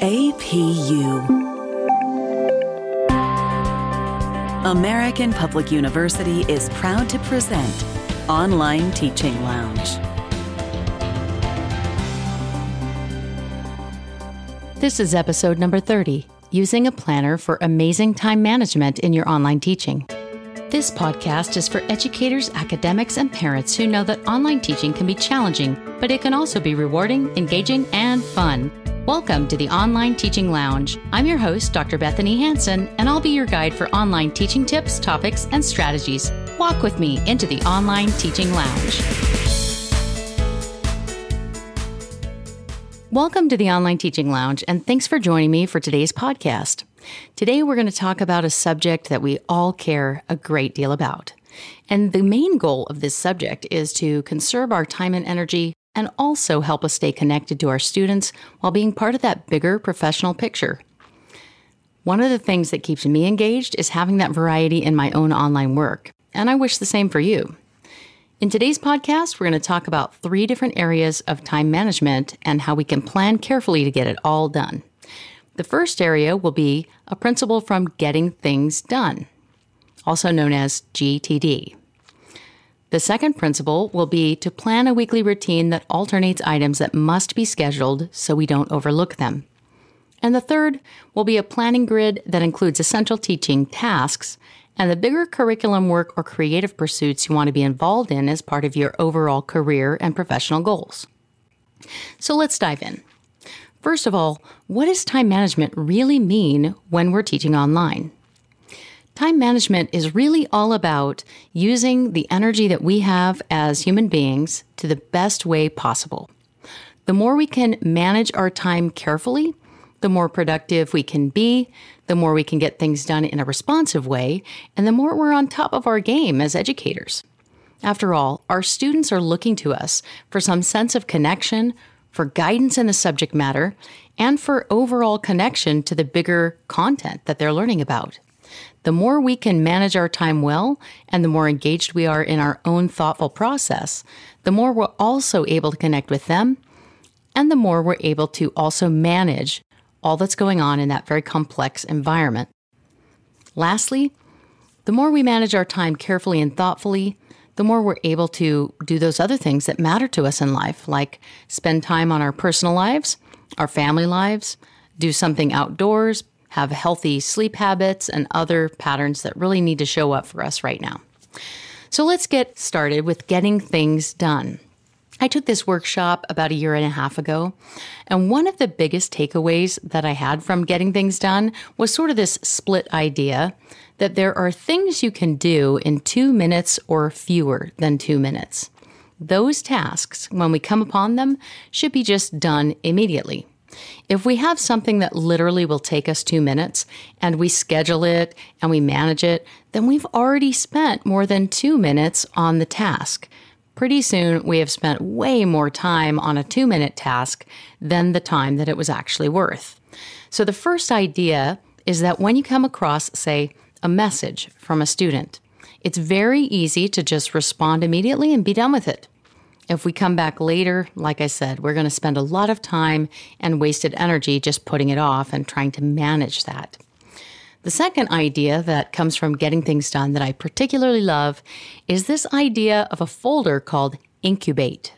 APU. American Public University is proud to present Online Teaching Lounge. This is episode number 30 Using a Planner for Amazing Time Management in Your Online Teaching. This podcast is for educators, academics, and parents who know that online teaching can be challenging, but it can also be rewarding, engaging, and fun. Welcome to the Online Teaching Lounge. I'm your host, Dr. Bethanie Hansen, and I'll be your guide for online teaching tips, topics, and strategies. Walk with me into the Online Teaching Lounge. Welcome to the Online Teaching Lounge, and thanks for joining me for today's podcast. Today, we're going to talk about a subject that we all care a great deal about. And the main goal of this subject is to conserve our time and energy and also help us stay connected to our students while being part of that bigger professional picture. One of the things that keeps me engaged is having that variety in my own online work, and I wish the same for you. In today's podcast, we're going to talk about three different areas of time management and how we can plan carefully to get it all done. The first area will be a principle from Getting Things Done, also known as GTD. The second principle will be to plan a weekly routine that alternates items that must be scheduled so we don't overlook them. And the third will be a planning grid that includes essential teaching tasks and the bigger curriculum work or creative pursuits you want to be involved in as part of your overall career and professional goals. So let's dive in. First of all, what does time management really mean when we're teaching online? Time management is really all about using the energy that we have as human beings to the best way possible. The more we can manage our time carefully, the more productive we can be, the more we can get things done in a responsive way, and the more we're on top of our game as educators. After all, our students are looking to us for some sense of connection, for guidance in the subject matter, and for overall connection to the bigger content that they're learning about. The more we can manage our time well and the more engaged we are in our own thoughtful process, the more we're also able to connect with them and the more we're able to also manage all that's going on in that very complex environment. Lastly, the more we manage our time carefully and thoughtfully, the more we're able to do those other things that matter to us in life, like spend time on our personal lives, our family lives, do something outdoors, have healthy sleep habits, and other patterns that really need to show up for us right now. So let's get started with getting things done. I took this workshop about a year and a half ago, and one of the biggest takeaways that I had from getting things done was sort of this split idea that there are things you can do in two minutes or fewer than two minutes. Those tasks, when we come upon them, should be just done immediately. If we have something that literally will take us two minutes and we schedule it and we manage it, then we've already spent more than two minutes on the task. Pretty soon, we have spent way more time on a two minute task than the time that it was actually worth. So, the first idea is that when you come across, say, a message from a student, it's very easy to just respond immediately and be done with it. If we come back later, like I said, we're going to spend a lot of time and wasted energy just putting it off and trying to manage that. The second idea that comes from getting things done that I particularly love is this idea of a folder called Incubate.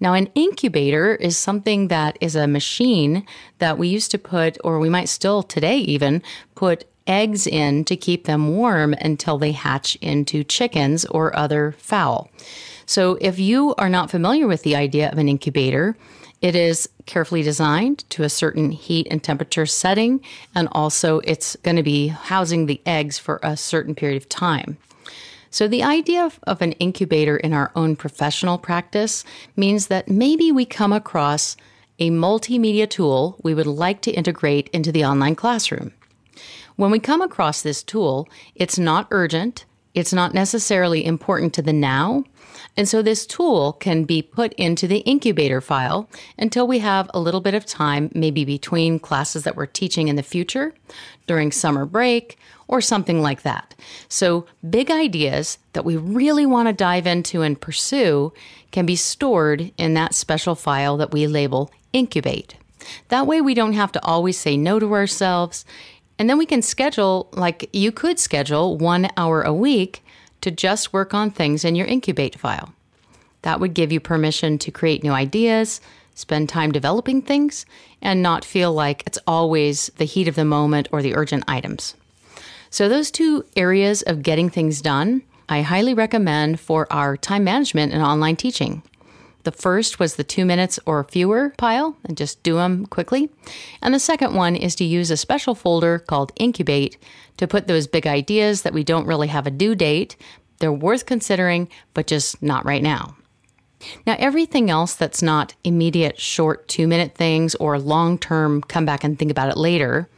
Now, an incubator is something that is a machine that we used to put, or we might still today even, put eggs in to keep them warm until they hatch into chickens or other fowl. So, if you are not familiar with the idea of an incubator, it is carefully designed to a certain heat and temperature setting, and also it's going to be housing the eggs for a certain period of time. So, the idea of, of, an incubator in our own professional practice means that maybe we come across a multimedia tool we would like to integrate into the online classroom. When we come across this tool, it's not urgent, it's not necessarily important to the now, and so this tool can be put into the incubator file until we have a little bit of time, maybe between classes that we're teaching in the future, during summer break, or something like that. So big ideas that we really want to dive into and pursue can be stored in that special file that we label incubate. That way, we don't have to always say no to ourselves. And then we can schedule, like you could schedule one hour a week to just work on things in your incubate file. That would give you permission to create new ideas, spend time developing things, and not feel like it's always the heat of the moment or the urgent items. So, those two areas of getting things done, I highly recommend for our time management and online teaching. The first was the two minutes or fewer pile and just do them quickly. And the second one is to use a special folder called Incubate to put those big ideas that we don't really have a due date. They're worth considering, but just not right now. Now, everything else that's not immediate short two minute things or long term come back and think about it later,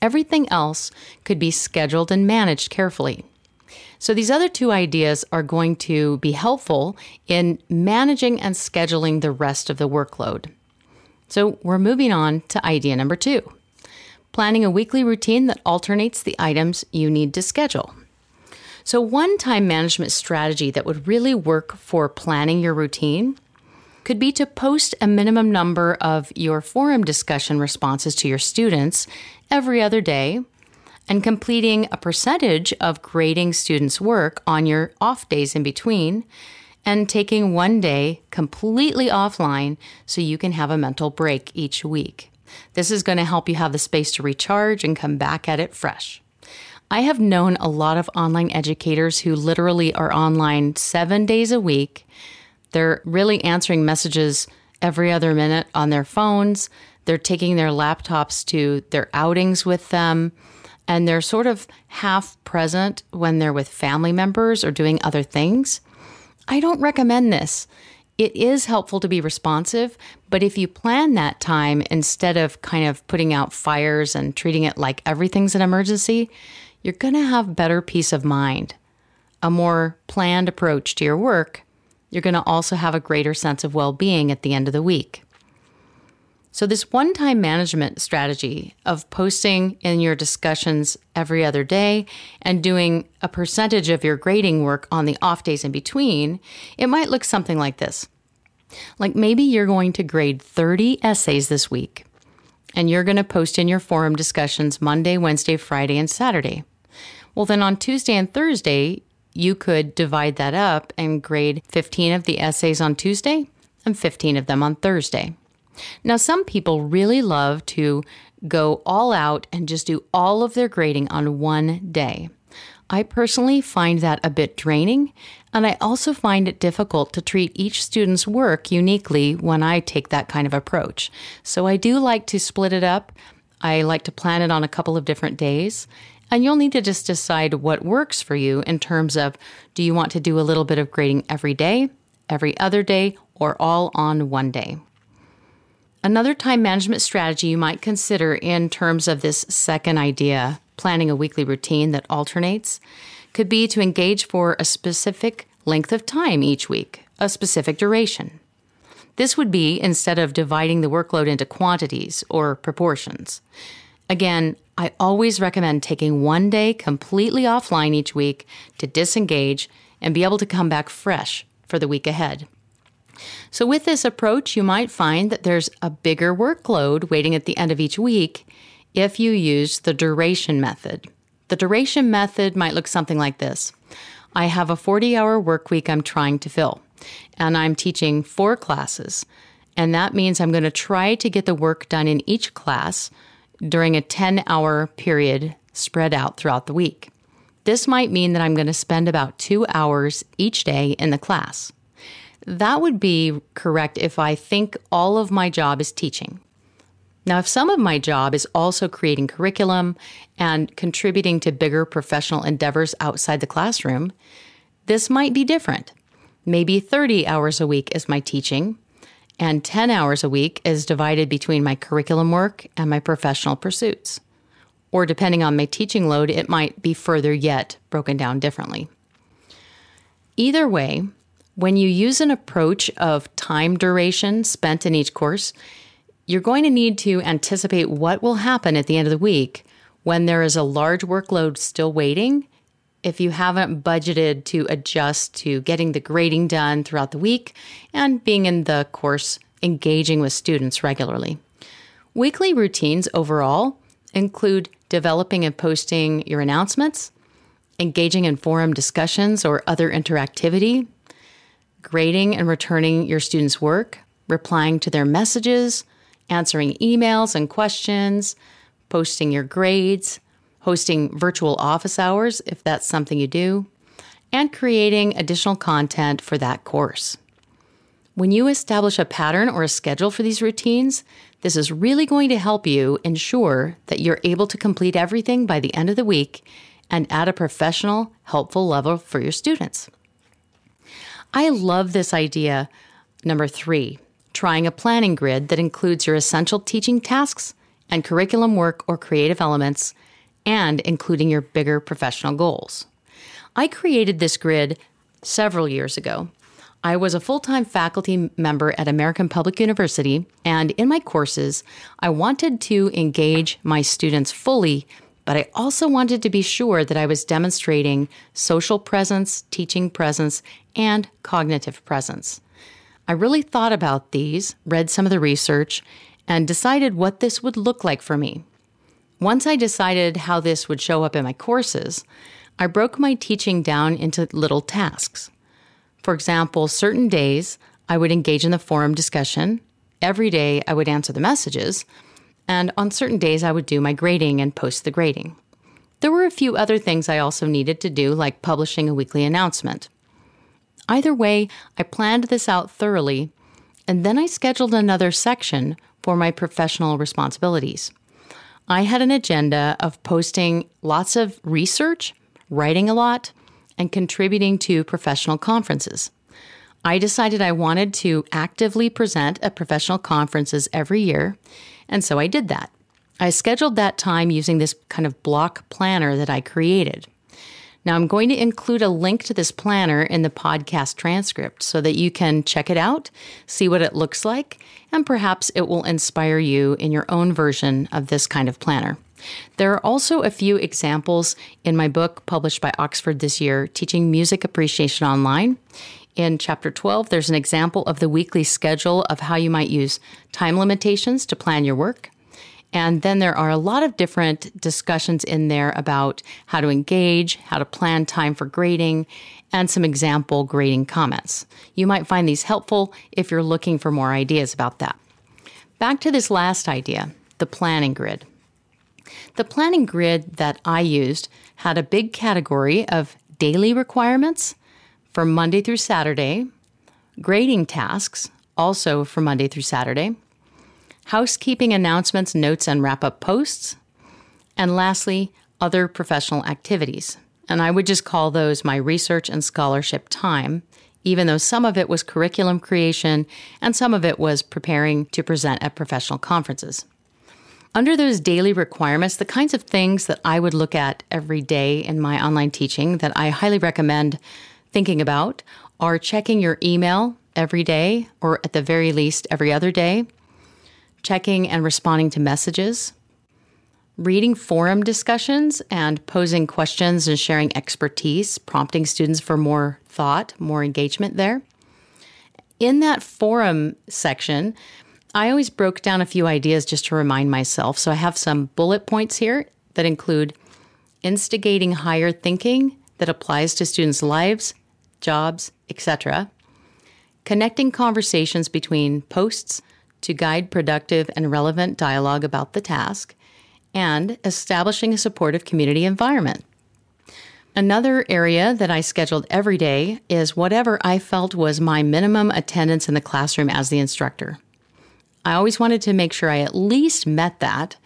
everything else could be scheduled and managed carefully. So, these other two ideas are going to be helpful in managing and scheduling the rest of the workload. So, we're moving on to idea number two planning a weekly routine that alternates the items you need to schedule. So, one time management strategy that would really work for planning your routine could be to post a minimum number of your forum discussion responses to your students every other day and completing a percentage of grading students' work on your off days in between, and taking one day completely offline so you can have a mental break each week. This is going to help you have the space to recharge and come back at it fresh. I have known a lot of online educators who literally are online seven days a week. They're really answering messages every other minute on their phones. They're taking their laptops to their outings with them and they're sort of half present when they're with family members or doing other things, I don't recommend this. It is helpful to be responsive, but if you plan that time instead of kind of putting out fires and treating it like everything's an emergency, you're going to have better peace of mind, a more planned approach to your work. You're going to also have a greater sense of well being at the end of the week. So, this one time management strategy of posting in your discussions every other day and doing a percentage of your grading work on the off days in between, it might look something like this. Like maybe you're going to grade 30 essays this week, and you're going to post in your forum discussions Monday, Wednesday, Friday, and Saturday. Well, then on Tuesday and Thursday, you could divide that up and grade 15 of the essays on Tuesday and 15 of them on Thursday. Now, some people really love to go all out and just do all of their grading on one day. I personally find that a bit draining, and I also find it difficult to treat each student's work uniquely when I take that kind of approach. So I do like to split it up. I like to plan it on a couple of different days. And you'll need to just decide what works for you in terms of do you want to do a little bit of grading every day, every other day, or all on one day? Another time management strategy you might consider in terms of this second idea, planning a weekly routine that alternates, could be to engage for a specific length of time each week, a specific duration. This would be instead of dividing the workload into quantities or proportions. Again, I always recommend taking one day completely offline each week to disengage and be able to come back fresh for the week ahead. So, with this approach, you might find that there's a bigger workload waiting at the end of each week if you use the duration method. The duration method might look something like this I have a 40 hour work week I'm trying to fill, and I'm teaching four classes. And that means I'm going to try to get the work done in each class during a 10 hour period spread out throughout the week. This might mean that I'm going to spend about two hours each day in the class. That would be correct if I think all of my job is teaching. Now, if some of my job is also creating curriculum and contributing to bigger professional endeavors outside the classroom, this might be different. Maybe 30 hours a week is my teaching, and 10 hours a week is divided between my curriculum work and my professional pursuits. Or depending on my teaching load, it might be further yet broken down differently. Either way, when you use an approach of time duration spent in each course, you're going to need to anticipate what will happen at the end of the week when there is a large workload still waiting. If you haven't budgeted to adjust to getting the grading done throughout the week and being in the course engaging with students regularly. Weekly routines overall include developing and posting your announcements, engaging in forum discussions or other interactivity, grading and returning your students' work, replying to their messages, answering emails and questions, posting your grades, hosting virtual office hours if that's something you do, and creating additional content for that course. When you establish a pattern or a schedule for these routines, this is really going to help you ensure that you're able to complete everything by the end of the week and at a professional, helpful level for your students. I love this idea. Number three, trying a planning grid that includes your essential teaching tasks and curriculum work or creative elements, and including your bigger professional goals. I created this grid several years ago. I was a full time faculty member at American Public University, and in my courses, I wanted to engage my students fully, but I also wanted to be sure that I was demonstrating social presence, teaching presence, and cognitive presence. I really thought about these, read some of the research, and decided what this would look like for me. Once I decided how this would show up in my courses, I broke my teaching down into little tasks. For example, certain days I would engage in the forum discussion, every day I would answer the messages, and on certain days I would do my grading and post the grading. There were a few other things I also needed to do, like publishing a weekly announcement. Either way, I planned this out thoroughly, and then I scheduled another section for my professional responsibilities. I had an agenda of posting lots of research, writing a lot, and contributing to professional conferences. I decided I wanted to actively present at professional conferences every year, and so I did that. I scheduled that time using this kind of block planner that I created. Now, I'm going to include a link to this planner in the podcast transcript so that you can check it out, see what it looks like, and perhaps it will inspire you in your own version of this kind of planner. There are also a few examples in my book published by Oxford this year, Teaching Music Appreciation Online. In chapter 12, there's an example of the weekly schedule of how you might use time limitations to plan your work. And then there are a lot of different discussions in there about how to engage, how to plan time for grading, and some example grading comments. You might find these helpful if you're looking for more ideas about that. Back to this last idea the planning grid. The planning grid that I used had a big category of daily requirements for Monday through Saturday, grading tasks, also for Monday through Saturday, housekeeping announcements, notes, and wrap up posts, and lastly, other professional activities. And I would just call those my research and scholarship time, even though some of it was curriculum creation and some of it was preparing to present at professional conferences. Under those daily requirements, the kinds of things that I would look at every day in my online teaching that I highly recommend thinking about are checking your email every day, or at the very least every other day, checking and responding to messages, reading forum discussions and posing questions and sharing expertise, prompting students for more thought, more engagement there. In that forum section, I always broke down a few ideas just to remind myself. So I have some bullet points here that include instigating higher thinking that applies to students' lives, jobs, etc., connecting conversations between posts to guide productive and relevant dialogue about the task, and establishing a supportive community environment. Another area that I scheduled every day is whatever I felt was my minimum attendance in the classroom as the instructor. I always wanted to make sure I at least met that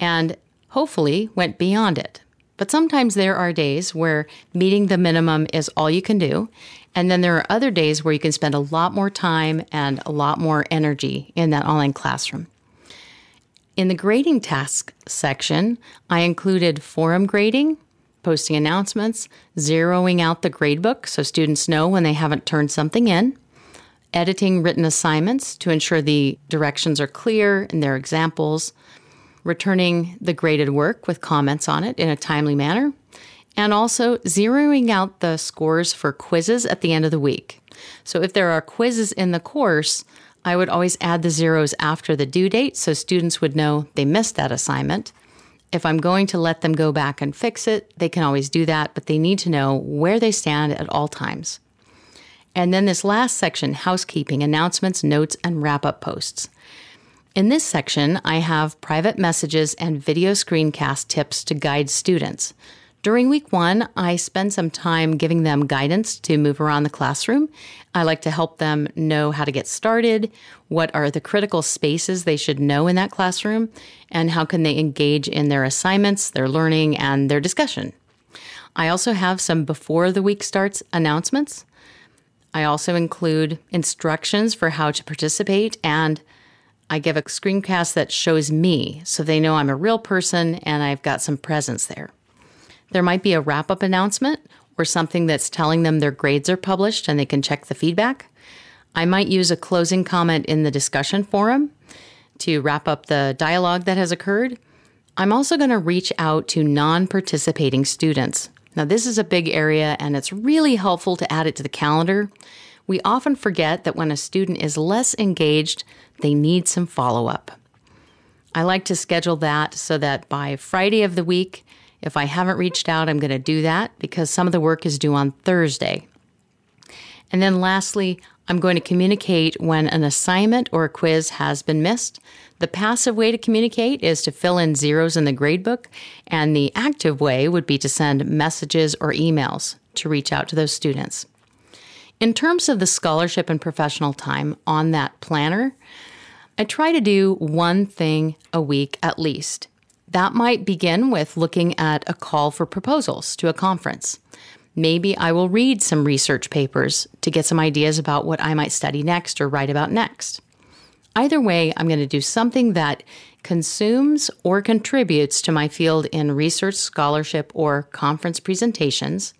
and hopefully went beyond it. But sometimes there are days where meeting the minimum is all you can do. And then there are other days where you can spend a lot more time and a lot more energy in that online classroom. In the grading task section, I included forum grading, posting announcements, zeroing out the gradebook so students know when they haven't turned something in, editing written assignments to ensure the directions are clear and their examples, returning the graded work with comments on it in a timely manner, and also zeroing out the scores for quizzes at the end of the week. So if there are quizzes in the course, I would always add the zeros after the due date so students would know they missed that assignment. If I'm going to let them go back and fix it, they can always do that, but they need to know where they stand at all times. And then this last section housekeeping, announcements, notes, and wrap up posts. In this section, I have private messages and video screencast tips to guide students. During week one, I spend some time giving them guidance to move around the classroom. I like to help them know how to get started, what are the critical spaces they should know in that classroom, and how can they engage in their assignments, their learning, and their discussion. I also have some before the week starts announcements. I also include instructions for how to participate and I give a screencast that shows me so they know I'm a real person and I've got some presence there. There might be a wrap up announcement or something that's telling them their grades are published and they can check the feedback. I might use a closing comment in the discussion forum to wrap up the dialogue that has occurred. I'm also going to reach out to non participating students. Now, this is a big area and it's really helpful to add it to the calendar. We often forget that when a student is less engaged, they need some follow up. I like to schedule that so that by Friday of the week, if I haven't reached out, I'm going to do that because some of the work is due on Thursday. And then lastly, I'm going to communicate when an assignment or a quiz has been missed. The passive way to communicate is to fill in zeros in the gradebook, and the active way would be to send messages or emails to reach out to those students. In terms of the scholarship and professional time on that planner, I try to do one thing a week at least. That might begin with looking at a call for proposals to a conference. Maybe I will read some research papers to get some ideas about what I might study next or write about next. Either way, I'm going to do something that consumes or contributes to my field in research, scholarship, or conference presentations.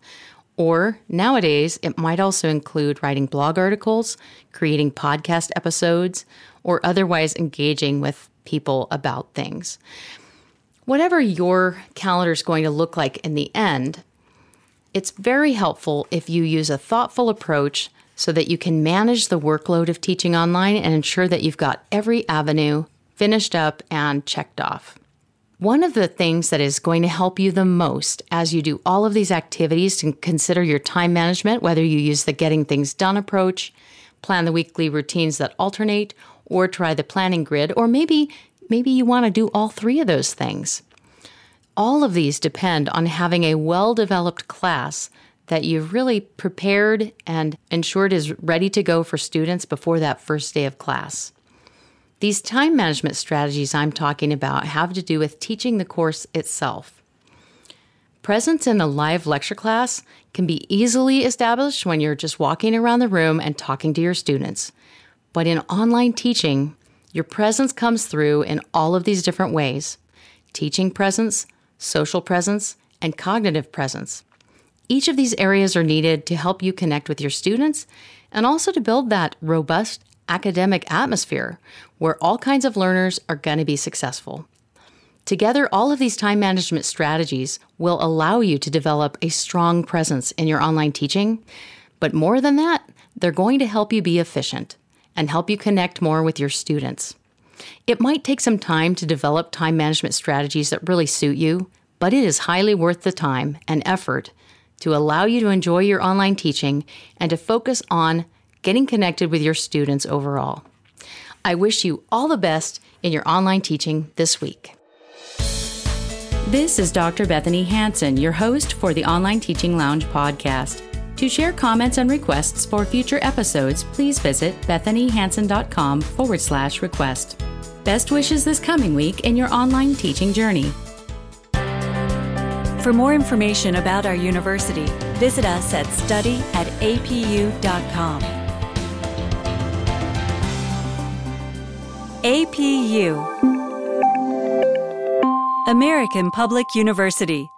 Or nowadays, it might also include writing blog articles, creating podcast episodes, or otherwise engaging with people about things. Whatever your calendar is going to look like in the end, it's very helpful if you use a thoughtful approach so that you can manage the workload of teaching online and ensure that you've got every avenue finished up and checked off. One of the things that is going to help you the most as you do all of these activities to consider your time management, whether you use the getting things done approach, plan the weekly routines that alternate, or try the planning grid, or maybe Maybe you want to do all three of those things. All of these depend on having a well developed class that you've really prepared and ensured is ready to go for students before that first day of class. These time management strategies I'm talking about have to do with teaching the course itself. Presence in a live lecture class can be easily established when you're just walking around the room and talking to your students. But in online teaching, your presence comes through in all of these different ways teaching presence, social presence, and cognitive presence. Each of these areas are needed to help you connect with your students and also to build that robust academic atmosphere where all kinds of learners are going to be successful. Together, all of these time management strategies will allow you to develop a strong presence in your online teaching. But more than that, they're going to help you be efficient and help you connect more with your students. It might take some time to develop time management strategies that really suit you, but it is highly worth the time and effort to allow you to enjoy your online teaching and to focus on getting connected with your students overall. I wish you all the best in your online teaching this week. This is Dr. Bethanie Hansen, your host for the Online Teaching Lounge podcast. To share comments and requests for future episodes, please visit bethaniehansen.com forward slash request. Best wishes this coming week in your online teaching journey. For more information about our university, visit us at study at apu.com. APU American Public University